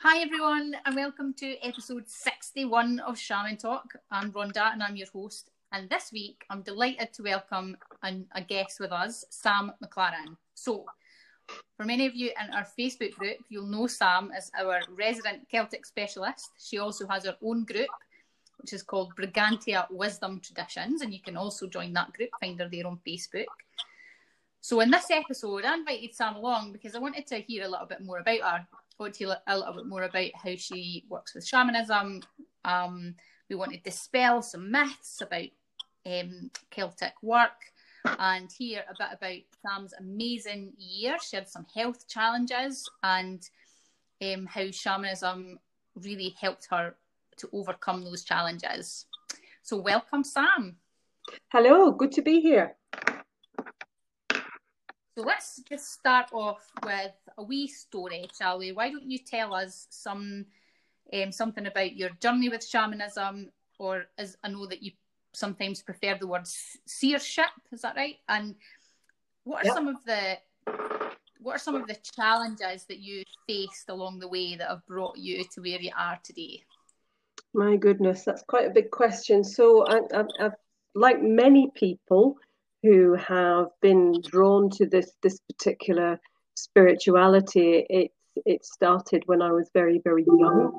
Hi, everyone, and welcome to episode 61 of Shaman Talk. I'm Rhonda, and I'm your host. And this week, I'm delighted to welcome an, a guest with us, Sam McLaren. So, for many of you in our Facebook group, you'll know Sam as our resident Celtic specialist. She also has her own group, which is called Brigantia Wisdom Traditions, and you can also join that group, find her there on Facebook. So, in this episode, I invited Sam along because I wanted to hear a little bit more about her. Want to hear a little bit more about how she works with shamanism. Um, we want to dispel some myths about um, Celtic work and hear a bit about Sam's amazing year. She had some health challenges and um, how shamanism really helped her to overcome those challenges. So, welcome, Sam. Hello, good to be here. So, let's just start off with a wee story, shall we? Why don't you tell us some um, something about your journey with shamanism, or as I know that you sometimes prefer the word seership. Is that right? And what are yep. some of the what are some of the challenges that you faced along the way that have brought you to where you are today? My goodness, that's quite a big question. So, I, I, I, like many people who have been drawn to this this particular spirituality, it it started when I was very very young.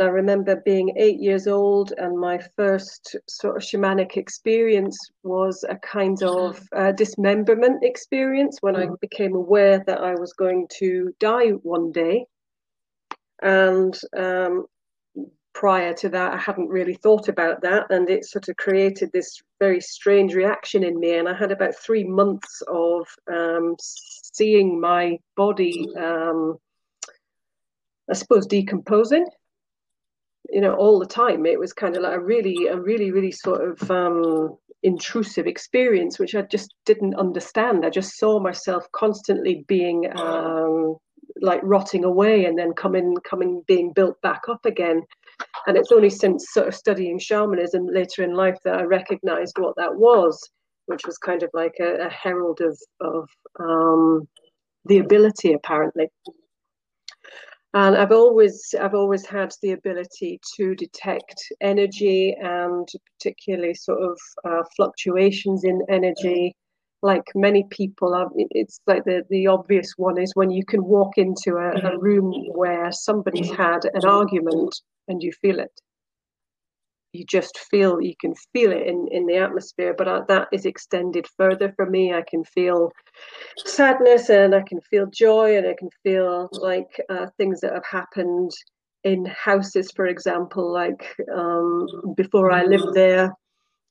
I remember being eight years old, and my first sort of shamanic experience was a kind of uh, dismemberment experience when I became aware that I was going to die one day. And um, prior to that, I hadn't really thought about that, and it sort of created this very strange reaction in me. And I had about three months of um, seeing my body, um, I suppose, decomposing you know all the time it was kind of like a really a really really sort of um, intrusive experience which i just didn't understand i just saw myself constantly being um, like rotting away and then coming coming being built back up again and it's only since sort of studying shamanism later in life that i recognized what that was which was kind of like a, a herald of of um, the ability apparently and I've always I've always had the ability to detect energy and particularly sort of uh, fluctuations in energy. Like many people, I've, it's like the the obvious one is when you can walk into a, a room where somebody's had an argument and you feel it. You just feel you can feel it in in the atmosphere but uh, that is extended further for me. I can feel sadness and i can feel joy and i can feel like uh, things that have happened in houses for example like um, before i lived there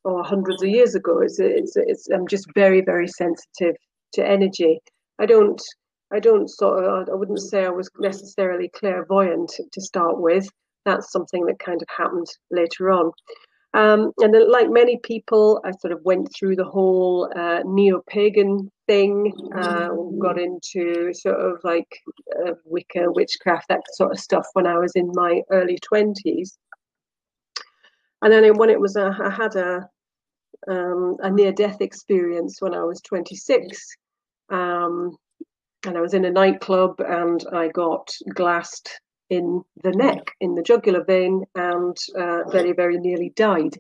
or hundreds of years ago it's, it's, it's i'm just very very sensitive to energy i don't i don't sort of i wouldn't say i was necessarily clairvoyant to start with that's something that kind of happened later on. Um, and then, like many people, I sort of went through the whole uh, neo pagan thing, uh, got into sort of like uh, Wicca, witchcraft, that sort of stuff when I was in my early 20s. And then when it was, a, I had a, um, a near death experience when I was 26. Um, and I was in a nightclub and I got glassed in the neck, in the jugular vein, and uh, very, very nearly died.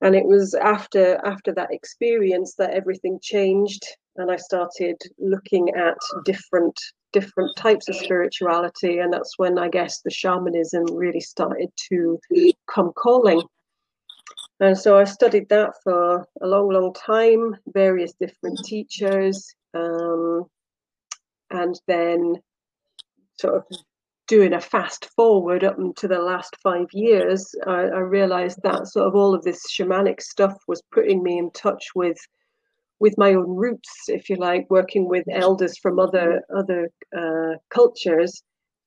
And it was after after that experience that everything changed, and I started looking at different different types of spirituality, and that's when I guess the shamanism really started to come calling. And so I studied that for a long, long time, various different teachers, um, and then sort of doing a fast forward up into the last five years, I, I, realized that sort of all of this shamanic stuff was putting me in touch with with my own roots, if you like, working with elders from other other uh, cultures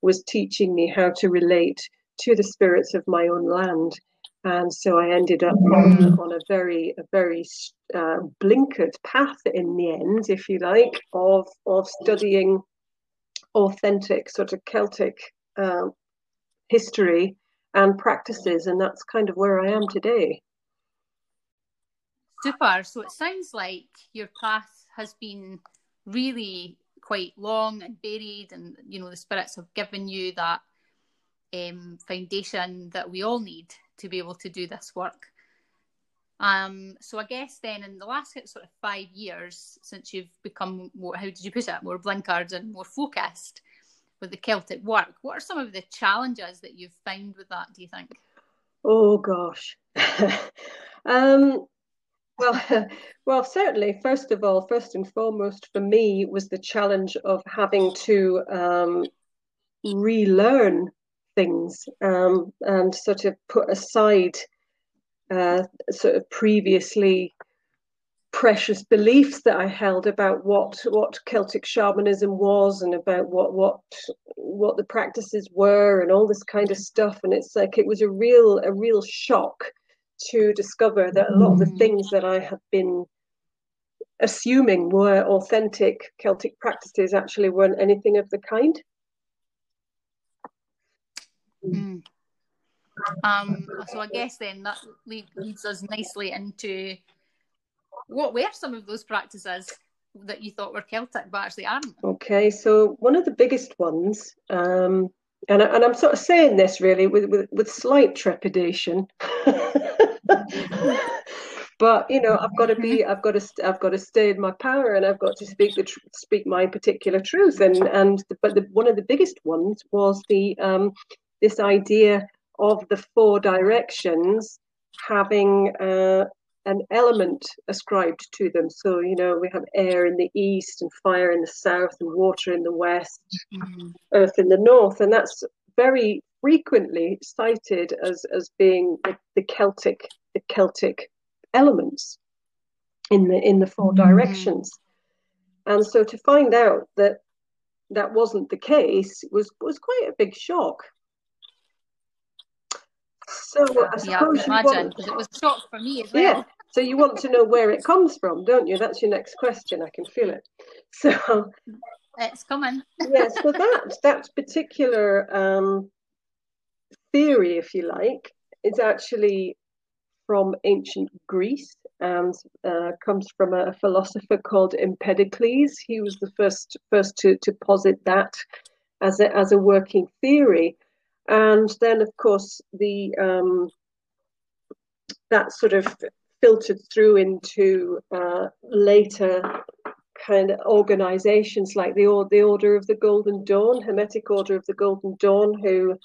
was teaching me how to relate to the spirits of my own land. And so I ended up on, on a very, a very uh, blinkered path in the end, if you like, of of studying authentic sort of Celtic uh, history and practices, and that's kind of where I am today. Super. So it sounds like your path has been really quite long and varied, and you know the spirits have given you that um, foundation that we all need to be able to do this work. Um, so I guess then in the last sort of five years since you've become more, how did you put it, more blinkered and more focused with the Celtic work, what are some of the challenges that you've found with that, do you think? Oh gosh. um, well, well, certainly, first of all, first and foremost for me was the challenge of having to um, relearn things um, and sort of put aside uh, sort of previously precious beliefs that I held about what what Celtic shamanism was and about what what what the practices were and all this kind of stuff. And it's like it was a real a real shock to discover that a lot of the mm. things that I had been assuming were authentic Celtic practices actually weren't anything of the kind. Mm. Um, so I guess then that leads us nicely into what were some of those practices that you thought were Celtic but actually aren't? Okay, so one of the biggest ones, um, and, and I'm sort of saying this really with, with, with slight trepidation. but you know i've got to be i've got to i've got to stay in my power and i've got to speak the tr- speak my particular truth and and the, but the, one of the biggest ones was the um, this idea of the four directions having uh, an element ascribed to them. So, you know, we have air in the east and fire in the south and water in the west, mm-hmm. earth in the north. And that's very frequently cited as, as being the, the Celtic, the Celtic elements in the in the 4 mm-hmm. directions. And so to find out that that wasn't the case was was quite a big shock. So I yeah, I imagine because it was a shock for me as well. Yeah. So you want to know where it comes from, don't you? That's your next question. I can feel it. So it's coming. yeah. So that that particular um, theory, if you like, is actually from ancient Greece and uh, comes from a philosopher called Empedocles. He was the first first to, to posit that as a, as a working theory. And then, of course, the um, that sort of filtered through into uh, later kind of organizations like the, the Order of the Golden Dawn, Hermetic Order of the Golden Dawn, who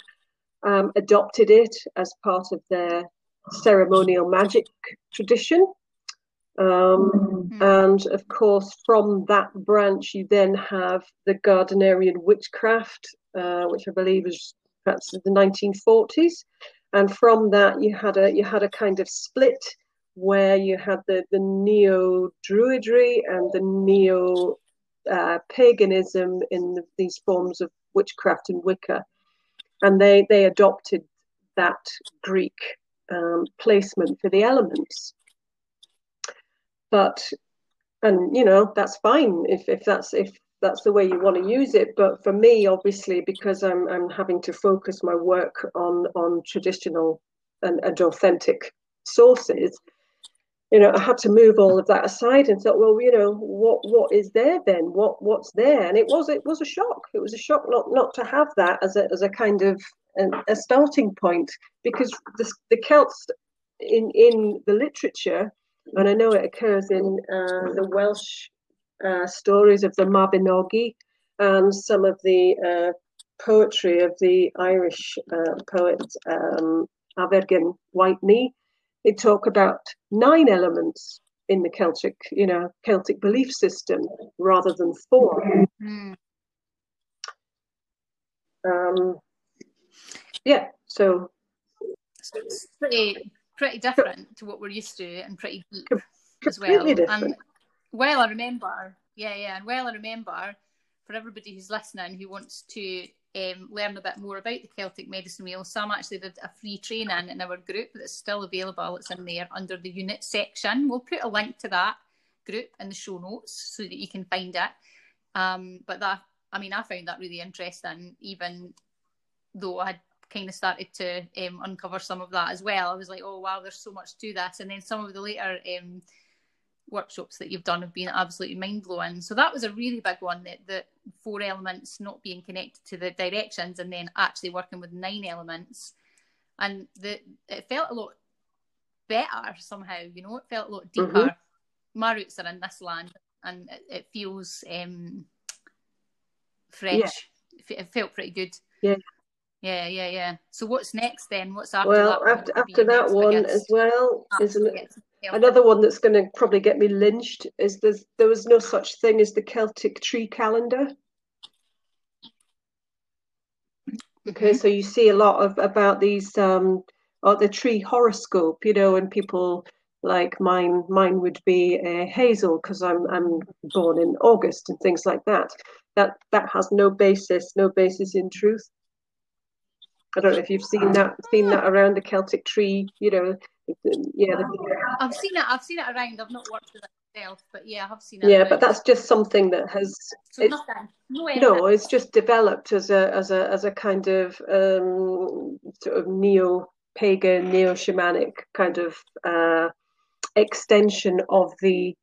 um, adopted it as part of their ceremonial magic tradition. Um, mm-hmm. And of course, from that branch, you then have the Gardnerian witchcraft, uh, which I believe is perhaps the 1940s. And from that, you had a you had a kind of split where you had the, the neo druidry and the neo uh, paganism in the, these forms of witchcraft and Wicca, and they they adopted that Greek um, placement for the elements. But and you know that's fine if if that's if that's the way you want to use it. But for me, obviously, because I'm I'm having to focus my work on on traditional and, and authentic sources, you know, I had to move all of that aside and thought, well, you know, what what is there then? What what's there? And it was it was a shock. It was a shock not not to have that as a as a kind of a, a starting point because the the Celts in in the literature, and I know it occurs in uh, the Welsh uh, stories of the Mabinogi and some of the uh, poetry of the Irish uh, poet um, Amergin Whitney they talk about nine elements in the Celtic, you know, Celtic belief system rather than 4 mm. Um, yeah, so, so it's pretty pretty different to what we're used to and pretty deep as well. Different. And well, I remember, yeah, yeah, and well, I remember for everybody who's listening who wants to um, learn a bit more about the Celtic medicine wheel. Sam actually did a free training in our group that's still available. It's in there under the unit section. We'll put a link to that group in the show notes so that you can find it. Um, but that, I mean, I found that really interesting, even though I had kind of started to um, uncover some of that as well. I was like, oh wow, there's so much to this. And then some of the later um, workshops that you've done have been absolutely mind blowing. So that was a really big one that the four elements not being connected to the directions and then actually working with nine elements. And the it felt a lot better somehow, you know, it felt a lot deeper. Mm-hmm. My roots are in this land and it, it feels um, fresh. Yeah. It felt pretty good. Yeah. Yeah, yeah, yeah. So what's next then? What's after well, that? after after that one as well is an, another one that's going to probably get me lynched. Is there's there was no such thing as the Celtic tree calendar. Okay, mm-hmm. so you see a lot of about these um or the tree horoscope, you know, and people like mine mine would be a hazel because I'm I'm born in August and things like that. That that has no basis, no basis in truth. I don't know if you've seen that seen that around the Celtic tree. You know, yeah. I've seen it. I've seen it around. I've not worked with it myself, but yeah, I've seen it. Yeah, around. but that's just something that has. So it's, nothing. No, no, it's just developed as a as a as a kind of um, sort of neo pagan, neo shamanic kind of uh, extension of the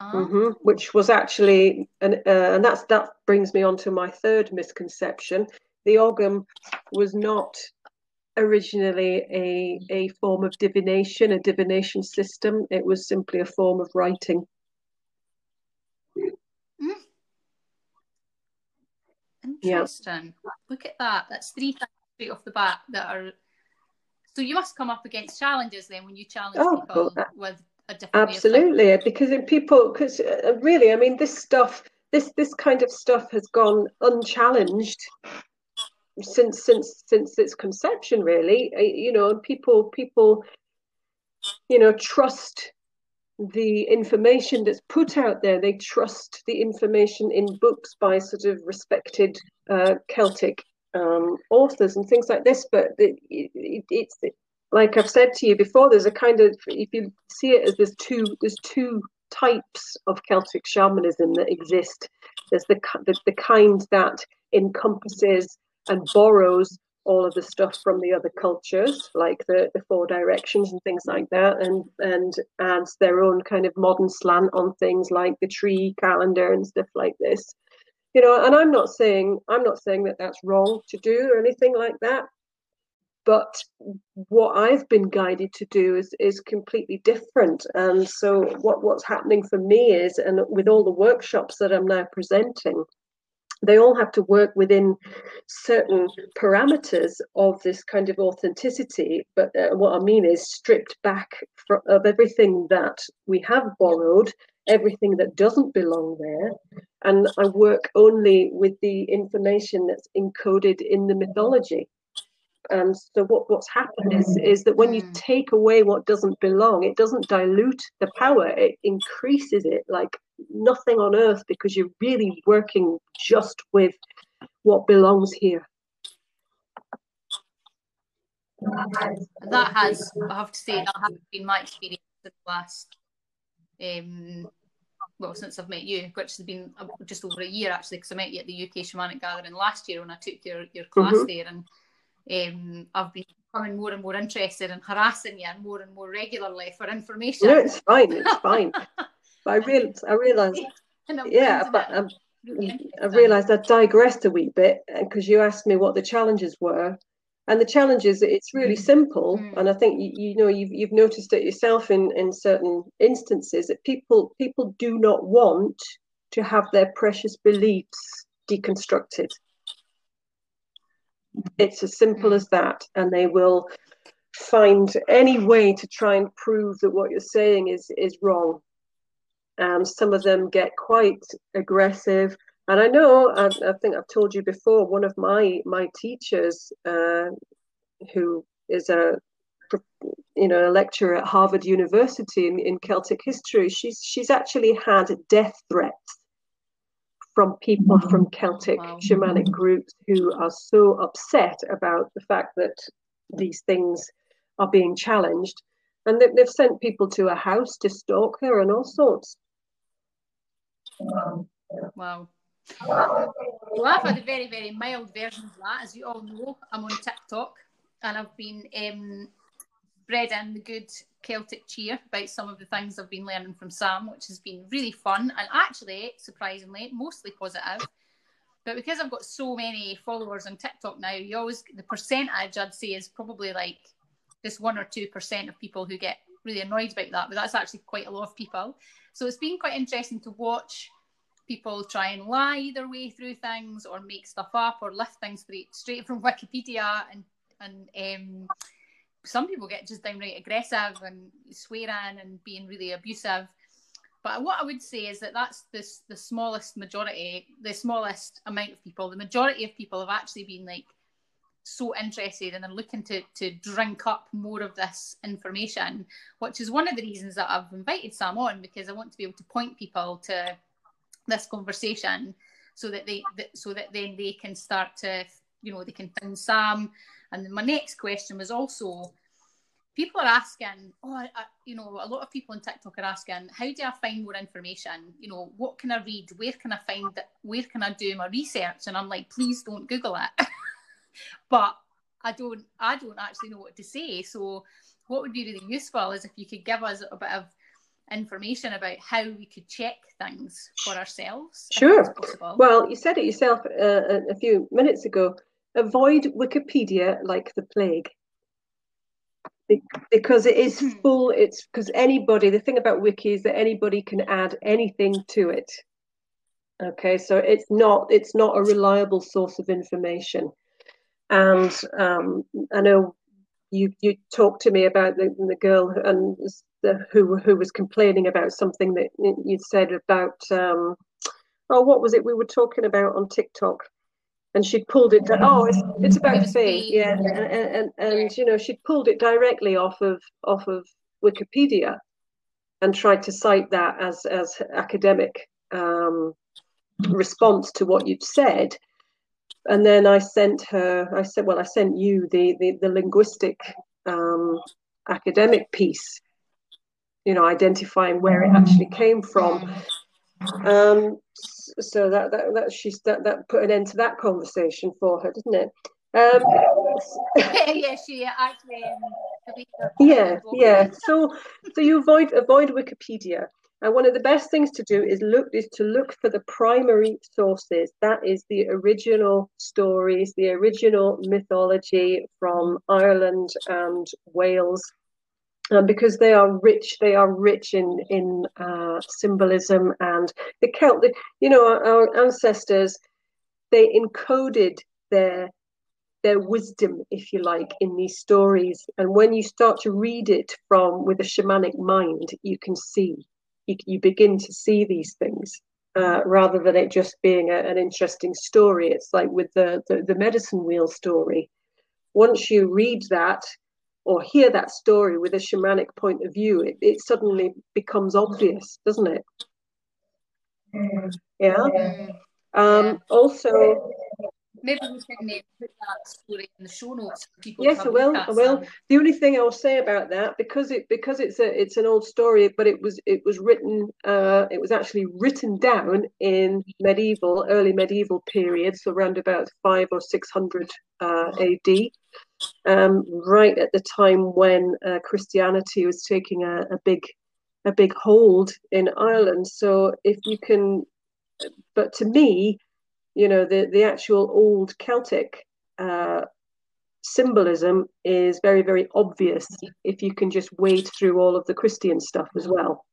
Ogham. Mm-hmm. Which was actually, and uh, and that's that brings me on to my third misconception. The Ogham was not originally a a form of divination, a divination system. It was simply a form of writing. Mm. Interesting. Yeah. Look at that. That's three things straight off the bat that are. So you must come up against challenges then when you challenge oh, people well, with absolutely because people because uh, really i mean this stuff this this kind of stuff has gone unchallenged since since since its conception really. You know people people you know trust the information that's put out there. They trust the information in books by sort of respected uh, celtic um, authors and things like this but it, it, it's like I've said to you before, there's a kind of if you see it as there's two there's two types of Celtic shamanism that exist. There's the the, the kind that encompasses and borrows all of the stuff from the other cultures, like the, the four directions and things like that, and and adds their own kind of modern slant on things like the tree calendar and stuff like this. You know, and I'm not saying I'm not saying that that's wrong to do or anything like that. But what I've been guided to do is is completely different. And so what, what's happening for me is, and with all the workshops that I'm now presenting, they all have to work within certain parameters of this kind of authenticity. But uh, what I mean is stripped back for, of everything that we have borrowed, everything that doesn't belong there. And I work only with the information that's encoded in the mythology. And so what, what's happened is is that when you hmm. take away what doesn't belong, it doesn't dilute the power, it increases it like nothing on earth because you're really working just with what belongs here. That has, I have to say, that has been my experience in the last, um, well, since I've met you, which has been just over a year actually, because I met you at the UK Shamanic Gathering last year when I took your, your class mm-hmm. there. And um, I've been becoming more and more interested in harassing you more and more regularly for information. No, it's fine. It's fine. but I real I realised, yeah, but um, I realised I digressed a wee bit because uh, you asked me what the challenges were, and the challenges it's really mm. simple. Mm. And I think you, you know you've you've noticed it yourself in in certain instances that people people do not want to have their precious beliefs deconstructed. It's as simple as that. And they will find any way to try and prove that what you're saying is, is wrong. And some of them get quite aggressive. And I know, I, I think I've told you before, one of my, my teachers, uh, who is a you know a lecturer at Harvard University in, in Celtic history, she's she's actually had death threats from people from Celtic wow. shamanic groups who are so upset about the fact that these things are being challenged. And they've sent people to a house to stalk her and all sorts. Wow. Well, I've had a very, very mild version of that. As you all know, I'm on TikTok and I've been um, spread in the good Celtic cheer about some of the things I've been learning from Sam, which has been really fun and actually, surprisingly, mostly positive. But because I've got so many followers on TikTok now, you always the percentage I'd say is probably like just one or two percent of people who get really annoyed about that, but that's actually quite a lot of people. So it's been quite interesting to watch people try and lie their way through things or make stuff up or lift things straight, straight from Wikipedia and and um, some people get just downright aggressive and swearing and being really abusive. But what I would say is that that's this the smallest majority, the smallest amount of people. The majority of people have actually been like so interested and are looking to to drink up more of this information, which is one of the reasons that I've invited Sam on because I want to be able to point people to this conversation so that they that, so that then they can start to you know they can find Sam. And my next question was also people are asking, oh, I, you know, a lot of people on TikTok are asking, how do I find more information? You know, what can I read? Where can I find it? Where can I do my research? And I'm like, please don't Google it. but I don't, I don't actually know what to say. So, what would be really useful is if you could give us a bit of information about how we could check things for ourselves. Sure. Well, you said it yourself uh, a few minutes ago. Avoid Wikipedia like the plague. Because it is hmm. full it's because anybody the thing about wiki is that anybody can add anything to it. Okay so it's not it's not a reliable source of information. And um, i know you you talked to me about the, the girl and the, who who was complaining about something that you said about um, oh what was it we were talking about on tiktok and she'd pulled it. oh, it's, it's about faith, yeah, and, and, and, and you know she'd pulled it directly off of off of Wikipedia, and tried to cite that as as academic um, response to what you'd said. And then I sent her. I said, well, I sent you the the, the linguistic um, academic piece. You know, identifying where it actually came from. Um, so that that that she's that that put an end to that conversation for her, didn't it? Um, yeah, she actually. Um, yeah, yeah. So, so you avoid avoid Wikipedia, and one of the best things to do is look is to look for the primary sources. That is the original stories, the original mythology from Ireland and Wales um, because they are rich. They are rich in in uh, symbolism and the Celtic. You know, our, our, ancestors they encoded their their wisdom, if you like, in these stories. And when you start to read it from with a shamanic mind, you can see you, you begin to see these things. Uh, rather than it just being a, an interesting story, it's like with the, the the medicine wheel story. Once you read that, or hear that story with a shamanic point of view, it, it suddenly becomes obvious, doesn't it? Yeah. Mm. Um, yeah. Also, maybe we can uh, put that story in the show notes. yes, I will. I will. The only thing I will say about that, because it because it's a it's an old story, but it was it was written uh, it was actually written down in medieval, early medieval period, so around about five or six hundred uh, A.D um, right at the time when uh, Christianity was taking a, a, big a big hold in Ireland. So if you can, but to me, you know, the the actual old Celtic uh, symbolism is very very obvious if you can just wade through all of the Christian stuff as well,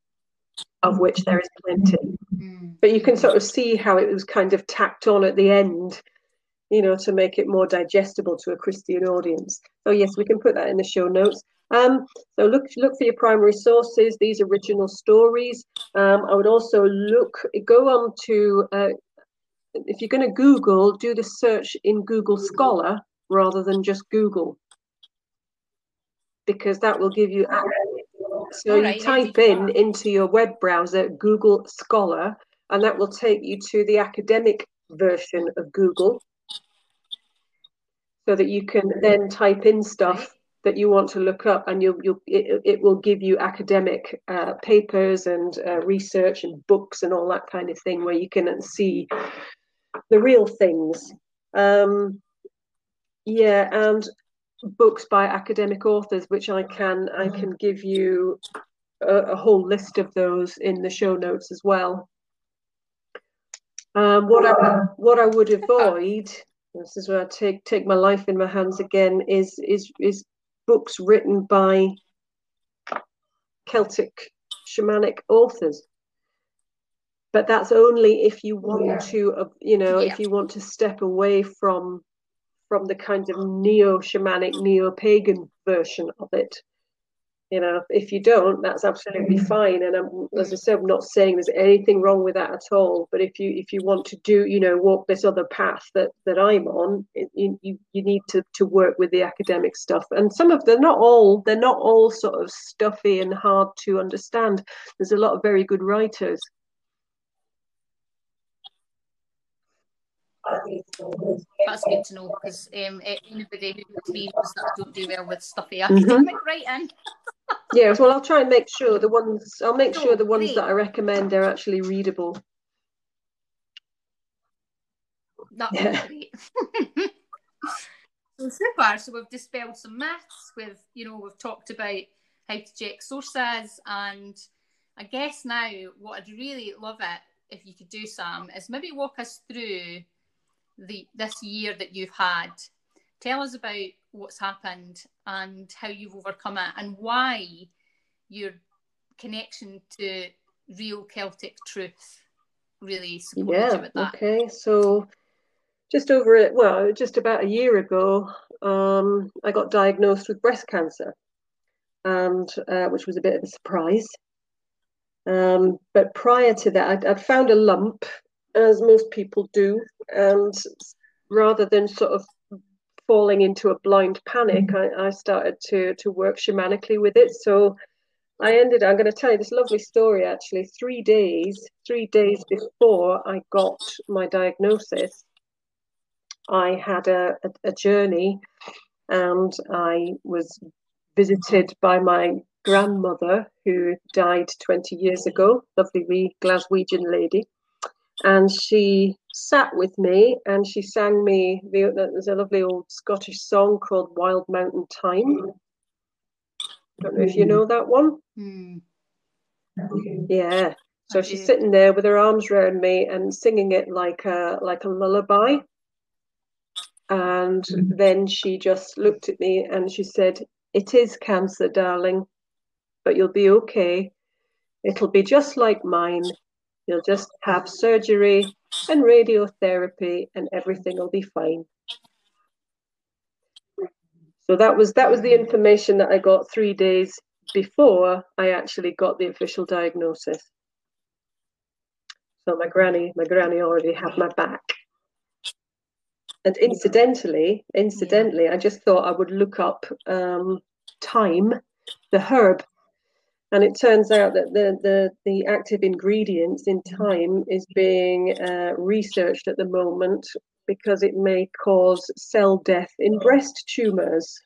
of which there is plenty. Mm. But you can sort of see how it was kind of tacked on at the end you know, to make it more digestible to a Christian audience. So yes, we can put that in the show notes. Um, so look look for your primary sources, these original stories. Um, I would also look go on to uh, if you're going to Google, do the search in Google Scholar rather than just Google, because that will give you. So right, you type in into your web browser Google Scholar, and that will take you to the academic version of Google so that you can then type in stuff that you want to look up and you'll, you'll it, it will give you academic uh, papers and uh, research and books and all that kind of thing where you can see the real things. Um, yeah and books by academic authors, which I can I can give you a, a whole list of those in the show notes as well. Um, what I what I would avoid, this is where I take take my life in my hands again, is is is books written by Celtic shamanic authors. But that's only if you want yeah. to, uh, you know, yeah. if you want to step away from from the kind of neo shamanic, neo pagan version of it. You know, if you don't, that's absolutely mm-hmm. fine. And I'm, as I said, I'm not saying there's anything wrong with that at all. But if you if you want to do, you know, walk this other path that that I'm on, it, you you need to to work with the academic stuff. And some of them, not all, they're not all sort of stuffy and hard to understand. There's a lot of very good writers. That's good to know because um, anybody who experienced that don't do well with stuffy mm-hmm. academic mm-hmm. writing. Yes, well, I'll try and make sure the ones I'll make oh, sure the ones great. that I recommend are actually readable. That would yeah. be great. so super. So we've dispelled some myths. We've you know we've talked about how to check sources, and I guess now what I'd really love it if you could do, Sam, is maybe walk us through the this year that you've had. Tell us about what's happened and how you've overcome it and why your connection to real Celtic truth really supported yeah, you with that. Okay, so just over it, well, just about a year ago, um, I got diagnosed with breast cancer, and uh, which was a bit of a surprise. Um, but prior to that, I'd, I'd, found a lump as most people do. And rather than sort of falling into a blind panic, mm-hmm. I, I started to, to work shamanically with it. So I ended, I'm going to tell you this lovely story actually. Three days, three days before I got my diagnosis, I had a, a, a journey and I was visited by my grandmother who died 20 years ago, lovely wee Glaswegian lady and she sat with me and she sang me the, there's a lovely old Scottish song called Wild Mountain Thyme. Don't know if you know that one. Mm. Yeah. So she's sitting there with her arms around me and singing it like a like a lullaby. And mm. then she just looked at me and she said, It is cancer, darling, but you'll be okay. It'll be just like mine. You'll just have surgery and radiotherapy and everything will be fine. So that was that was the information that I got three days before I actually got the official diagnosis. So my granny, my granny already had my back. And incidentally, incidentally, I just thought I would look up um, thyme, the herb and it turns out that the, the, the active ingredients in thyme is being uh, researched at the moment because it may cause cell death in breast tumors.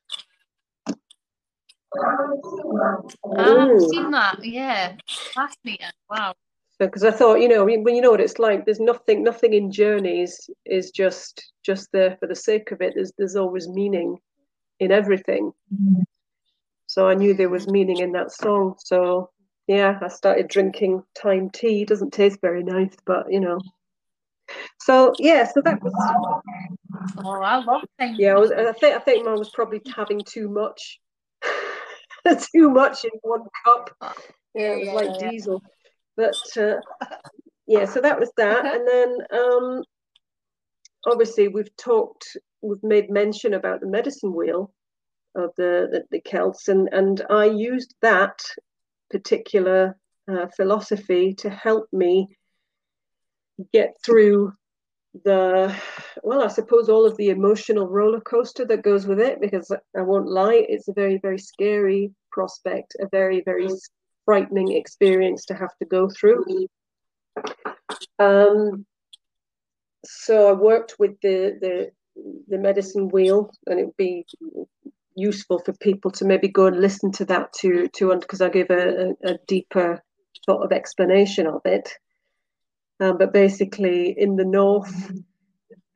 Oh, I've seen that. Yeah, fascinating. Wow. Because I thought, you know, when you know what it's like, there's nothing, nothing in journeys is just just there for the sake of it. There's there's always meaning in everything. Mm-hmm. So I knew there was meaning in that song. So yeah, I started drinking thyme tea. Doesn't taste very nice, but you know. So yeah, so that was. Oh, I love thyme. Yeah, I, was, I think I think mine was probably having too much, too much in one cup. Yeah, it was yeah, like yeah. diesel. But uh, yeah, so that was that, and then um, obviously we've talked, we've made mention about the medicine wheel of the, the, the Celts, and, and I used that particular uh, philosophy to help me get through the well i suppose all of the emotional roller coaster that goes with it because i won't lie it's a very very scary prospect a very very frightening experience to have to go through. Um, so i worked with the the the medicine wheel and it would be useful for people to maybe go and listen to that to to because I give a, a, deeper sort of explanation of it. Um, but basically, in the north,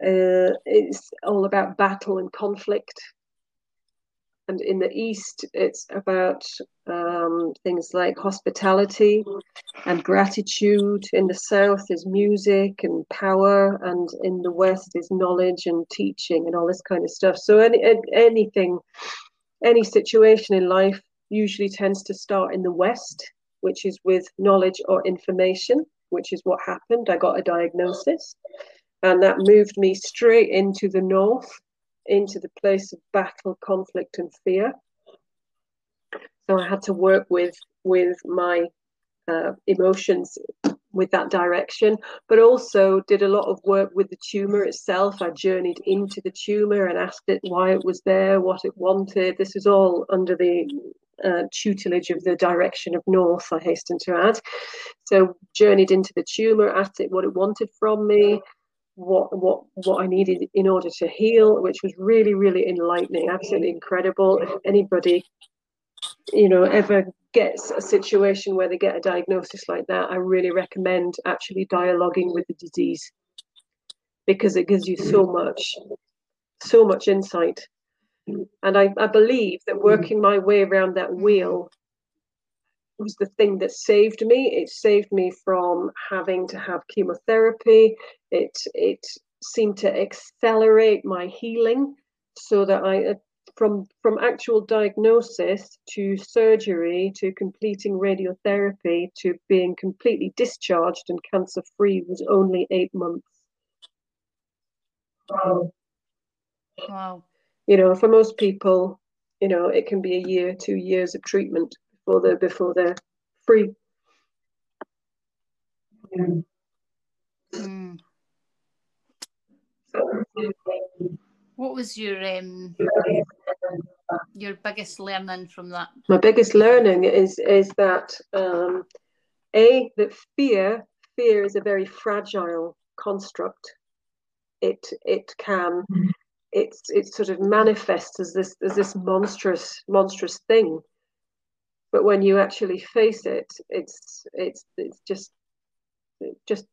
uh, it's all about battle and conflict. And in the east it's about um, things like hospitality and gratitude. In the south is music and power. And in the west is knowledge and teaching and all this kind of stuff. So any anything any situation in life usually tends to start in the west which is with knowledge or information which is what happened. I got a diagnosis. And that moved me straight into the north into the place of battle, conflict, and fear. So I had to work with with my uh, emotions with that direction, but also did a lot of work with the tumor itself. I journeyed into the tumor and asked it why it was there, what it wanted. This was all under the uh, tutelage of the direction of north, I hasten to add. So journeyed into the tumor, asked it what it wanted from me, what what what I needed in order to heal, which was really really enlightening, absolutely incredible. If anybody, you know, ever gets a situation where they get a diagnosis like that, I really recommend actually dialoguing with the disease because it gives you so much, so much insight. And I, I believe that working my way around that wheel was the thing that saved me. It saved me from having to have chemotherapy. It it seemed to accelerate my healing, so that I uh, from from actual diagnosis to surgery to completing radiotherapy to being completely discharged and cancer free was only eight months. Wow. Wow. You know, for most people, you know, it can be a year, two years of treatment before they're before they're free. Mm. What was your um, your biggest learning from that? My biggest learning is is that um, a that fear fear is a very fragile construct. It it can it's it sort of manifests as this as this monstrous monstrous thing but when you actually face it it's it's it's just it just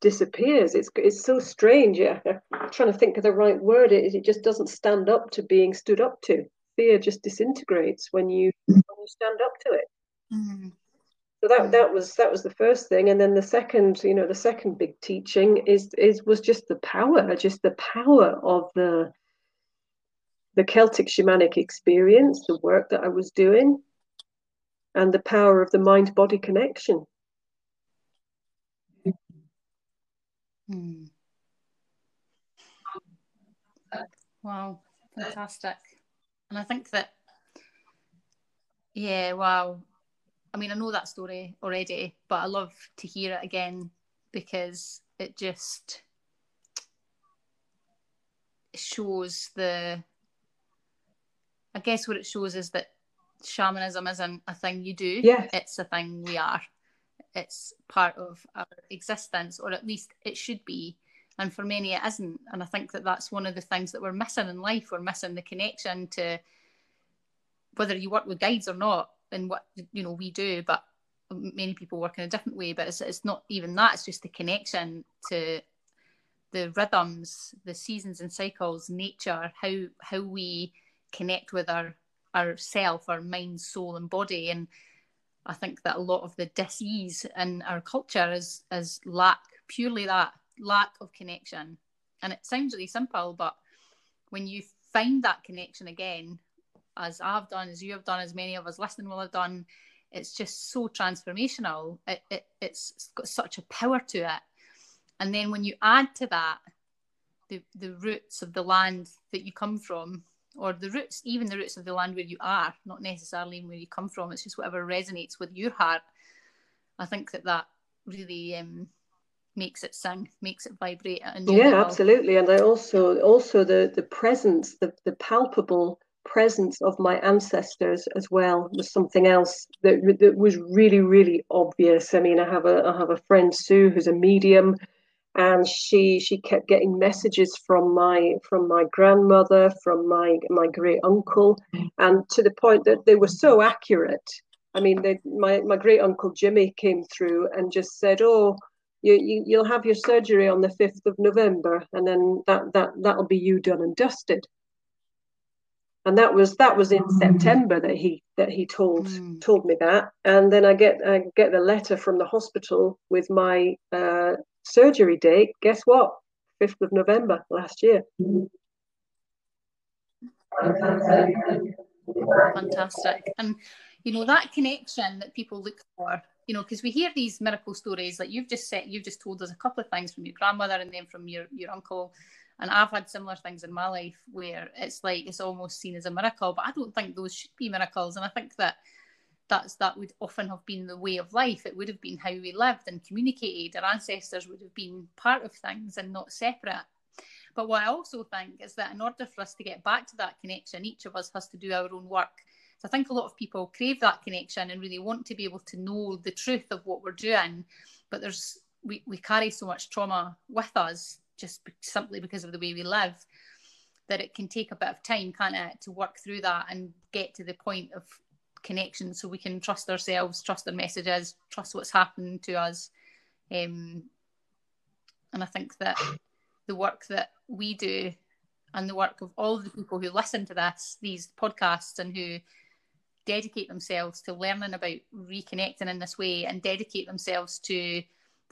disappears. It's it's so strange yeah. I'm trying to think of the right word. It, it just doesn't stand up to being stood up to. Fear just disintegrates when you when you stand up to it. Mm-hmm. so that that was that was the first thing. And then the second you know the second big teaching is is was just the power just the power of the the celtic shamanic experience the work that i was doing and the power of the mind body connection. Hmm. Wow, fantastic. And I think that, yeah, wow. I mean, I know that story already, but I love to hear it again because it just shows the. I guess what it shows is that shamanism isn't a thing you do. Yeah. It's a thing we are. It's part of our existence, or at least it should be. And for many, it isn't. And I think that that's one of the things that we're missing in life. We're missing the connection to whether you work with guides or not, and what you know we do. But many people work in a different way. But it's, it's not even that. It's just the connection to the rhythms, the seasons and cycles, nature, how how we connect with our our self, our mind, soul, and body. And I think that a lot of the disease in our culture is is lack, purely that lack of connection. And it sounds really simple, but when you find that connection again, as I've done, as you have done, as many of us listening will have done, it's just so transformational. It, it it's got such a power to it. And then when you add to that the the roots of the land that you come from, or the roots, even the roots of the land where you are, not necessarily where you come from. It's just whatever resonates with your heart. I think that that really um, makes it sing, makes it vibrate. yeah, absolutely. And I also also the the presence, the the palpable presence of my ancestors as well was something else that that was really really obvious. I mean, I have a I have a friend Sue who's a medium and she she kept getting messages from my from my grandmother from my my great uncle and to the point that they were so accurate i mean they, my my great uncle jimmy came through and just said oh you, you you'll have your surgery on the 5th of november and then that that that'll be you done and dusted and that was that was in mm. September that he that he told mm. told me that, and then I get I get the letter from the hospital with my uh, surgery date. Guess what? Fifth of November last year. Fantastic, and you know that connection that people look for. You know, because we hear these miracle stories, like you've just said, you've just told us a couple of things from your grandmother and then from your your uncle and I've had similar things in my life where it's like it's almost seen as a miracle, but I don't think those should be miracles. And I think that that's that would often have been the way of life. It would have been how we lived and communicated. Our ancestors would have been part of things and not separate. But what I also think is that in order for us to get back to that connection, each of us has to do our own work. So I think a lot of people crave that connection and really want to be able to know the truth of what we're doing. But there's we, we carry so much trauma with us just simply because of the way we live that it can take a bit of time kind of to work through that and get to the point of connection so we can trust ourselves trust our messages trust what's happened to us. Um, and i think that the work that we do and the work of all the people who listen to this these podcasts and who dedicate themselves to learning about reconnecting in this way and dedicate themselves to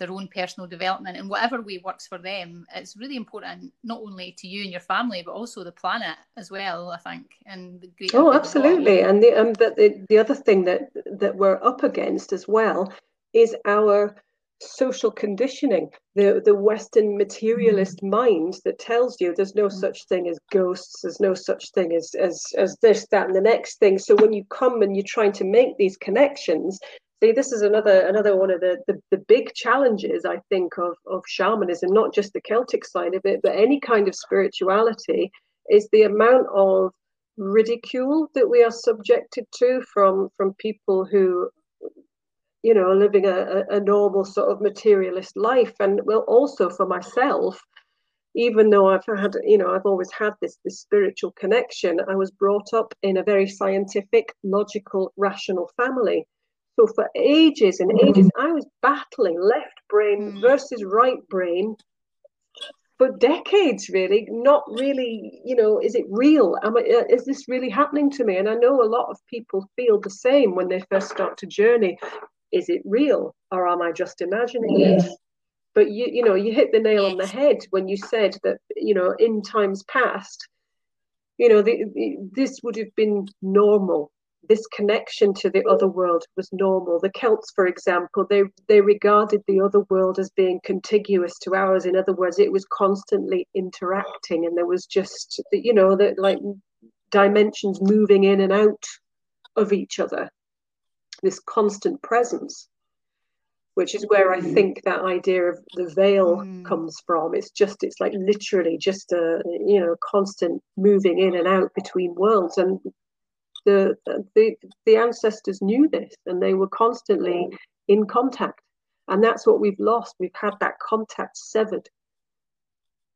their own personal development in whatever way works for them. It's really important, not only to you and your family, but also the planet as well. I think, and the great. Oh, absolutely, and the um, but the, the other thing that that we're up against as well is our social conditioning the the western materialist mm. mind that tells you there's no mm. such thing as ghosts there's no such thing as as as this that and the next thing so when you come and you're trying to make these connections see this is another another one of the, the, the big challenges i think of of shamanism not just the celtic side of it but any kind of spirituality is the amount of ridicule that we are subjected to from from people who you know living a, a normal sort of materialist life and well also for myself even though I've had, you know, I've always had this this spiritual connection, I was brought up in a very scientific, logical, rational family. So for ages and ages, I was battling left brain mm. versus right brain for decades, really. Not really, you know, is it real? Am I, uh, is this really happening to me? And I know a lot of people feel the same when they first start to journey. Is it real, or am I just imagining it? But you, you know, you hit the nail on the head when you said that, you know, in times past, you know, the, the, this would have been normal this connection to the other world was normal. The Celts, for example, they they regarded the other world as being contiguous to ours. In other words, it was constantly interacting, and there was just you know that like dimensions moving in and out of each other. This constant presence, which is where I think that idea of the veil mm. comes from. It's just it's like literally just a you know constant moving in and out between worlds, and the, the the ancestors knew this and they were constantly in contact. And that's what we've lost. We've had that contact severed.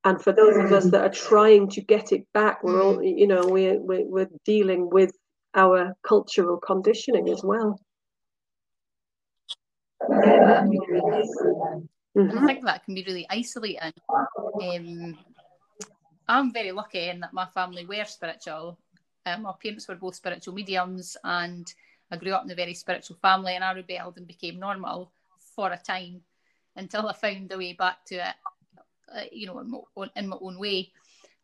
And for those of us that are trying to get it back we're all you know we're we're, we're dealing with our cultural conditioning as well. Mm-hmm. I think that can be really isolating. Um, I'm very lucky in that my family were spiritual um, my parents were both spiritual mediums, and I grew up in a very spiritual family, and I rebelled and became normal for a time until I found a way back to it, uh, you know, in my, own, in my, own, way.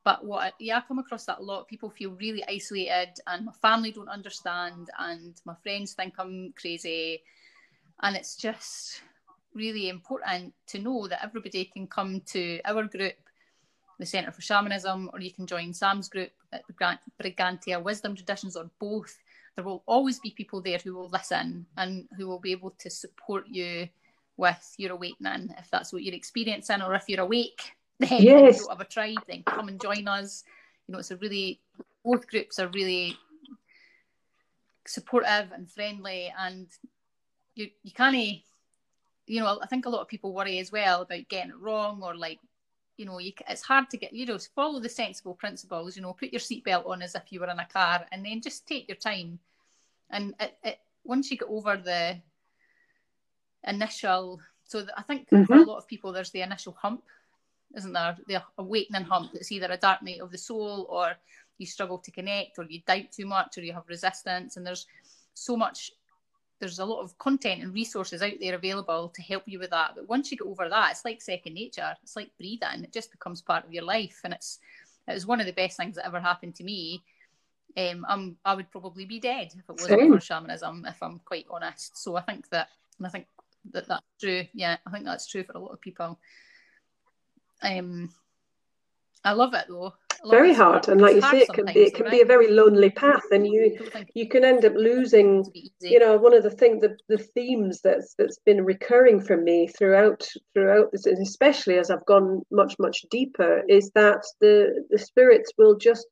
But what, yeah, I come across that a lot. People feel really isolated, and my family don't understand, and my friends think I'm crazy, and it's just really important to know that everybody can come to our group the Centre for Shamanism, or you can join Sam's group The brigantia Wisdom Traditions, or both. There will always be people there who will listen and who will be able to support you with your awakening if that's what you're experiencing, or if you're awake, then yes. you don't have a tribe, then come and join us. You know, it's a really both groups are really supportive and friendly, and you you can't you know, I think a lot of people worry as well about getting it wrong or like you know, you, it's hard to get, you know, follow the sensible principles, you know, put your seatbelt on as if you were in a car and then just take your time. And it, it once you get over the initial, so I think mm-hmm. for a lot of people, there's the initial hump, isn't there? The awakening hump. It's either a dark night of the soul or you struggle to connect or you doubt too much or you have resistance and there's so much there's a lot of content and resources out there available to help you with that but once you get over that it's like second nature it's like breathing it just becomes part of your life and it's it was one of the best things that ever happened to me um, I'm, I would probably be dead if it wasn't Same. for shamanism, if I'm quite honest. So I think that, and I think that that's true. Yeah, I think that's true for a lot of people. Um, I love it though. Very hard, and like you say, it can be it can be a very lonely path, and you you can end up losing. You know, one of the things the, the themes that's that's been recurring for me throughout throughout this, and especially as I've gone much much deeper, is that the the spirits will just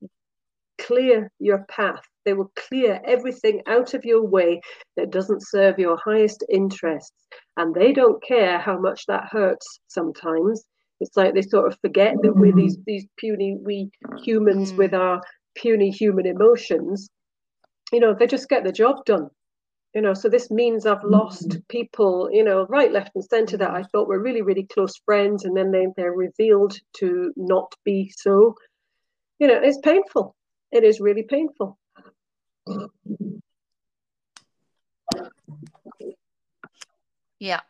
clear your path. They will clear everything out of your way that doesn't serve your highest interests. And they don't care how much that hurts sometimes. It's like they sort of forget that we're these, these puny, we humans with mm. our puny human emotions, you know, they just get the job done. You know, so this means I've lost people, you know, right, left, and centre that I thought were really, really close friends, and then they, they're revealed to not be so. You know, it's painful it is really painful. Yeah,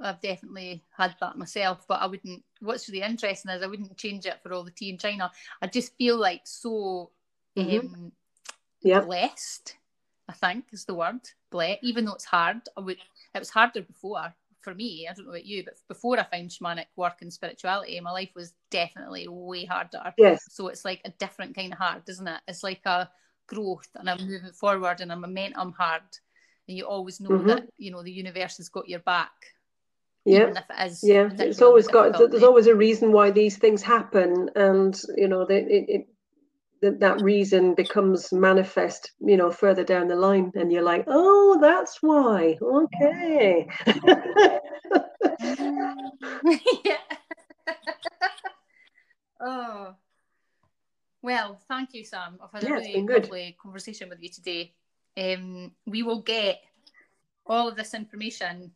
I've definitely had that myself, but I wouldn't. What's really interesting is I wouldn't change it for all the tea in China. I just feel like so mm-hmm. um, yeah. blessed. I think is the word blessed. Even though it's hard, I would. It was harder before for me, I don't know about you, but before I found shamanic work and spirituality, my life was definitely way harder. Yes. So it's like a different kind of hard, isn't it? It's like a growth and I'm moving forward and a momentum hard. And you always know mm-hmm. that, you know, the universe has got your back. Yeah. It is yeah. It's always got, there's always a reason why these things happen. And, you know, they, it, it that that reason becomes manifest you know further down the line and you're like oh that's why okay yeah. oh well thank you sam i've had yeah, a really lovely conversation with you today um, we will get all of this information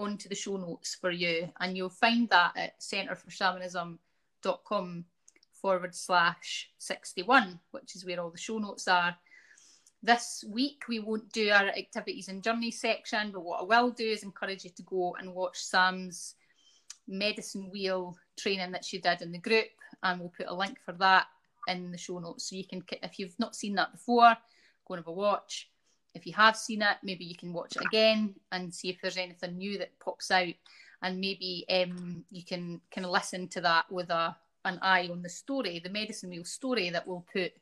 onto the show notes for you and you'll find that at centreforshamanism.com forward slash 61, which is where all the show notes are. This week, we won't do our activities and journeys section, but what I will do is encourage you to go and watch Sam's medicine wheel training that she did in the group, and we'll put a link for that in the show notes. So you can, if you've not seen that before, go and have a watch. If you have seen it, maybe you can watch it again and see if there's anything new that pops out, and maybe um, you can kind of listen to that with a an eye on the story, the medicine wheel story that we'll put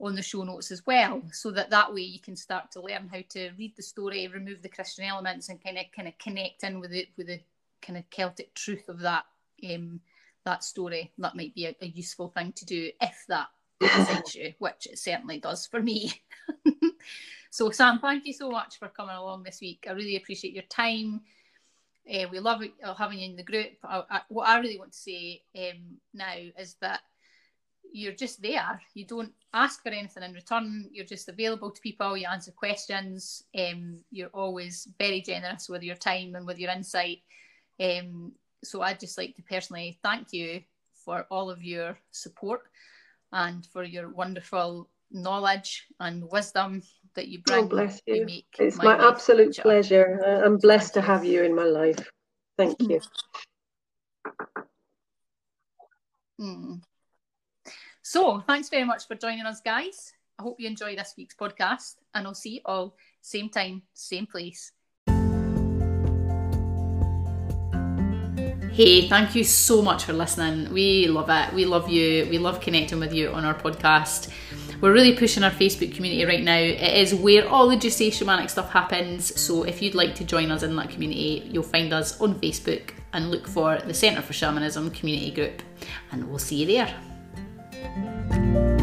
on the show notes as well, so that that way you can start to learn how to read the story, remove the Christian elements, and kind of kind of connect in with it with the kind of Celtic truth of that um, that story. That might be a, a useful thing to do if that excites you, which it certainly does for me. so Sam, thank you so much for coming along this week. I really appreciate your time uh, we love uh, having you in the group. I, I, what I really want to say um, now is that you're just there. You don't ask for anything in return. You're just available to people. You answer questions. Um, you're always very generous with your time and with your insight. Um, so I'd just like to personally thank you for all of your support and for your wonderful knowledge and wisdom that you bring. Oh, bless you. it's my, my absolute richer. pleasure. I'm blessed to have you in my life. Thank you. Mm. So, thanks very much for joining us, guys. I hope you enjoy this week's podcast, and I'll see you all same time, same place. Hey, thank you so much for listening. We love it. We love you. We love connecting with you on our podcast. We're really pushing our Facebook community right now. It is where all the Juicy Shamanic stuff happens. So if you'd like to join us in that community, you'll find us on Facebook and look for the Centre for Shamanism community group. And we'll see you there.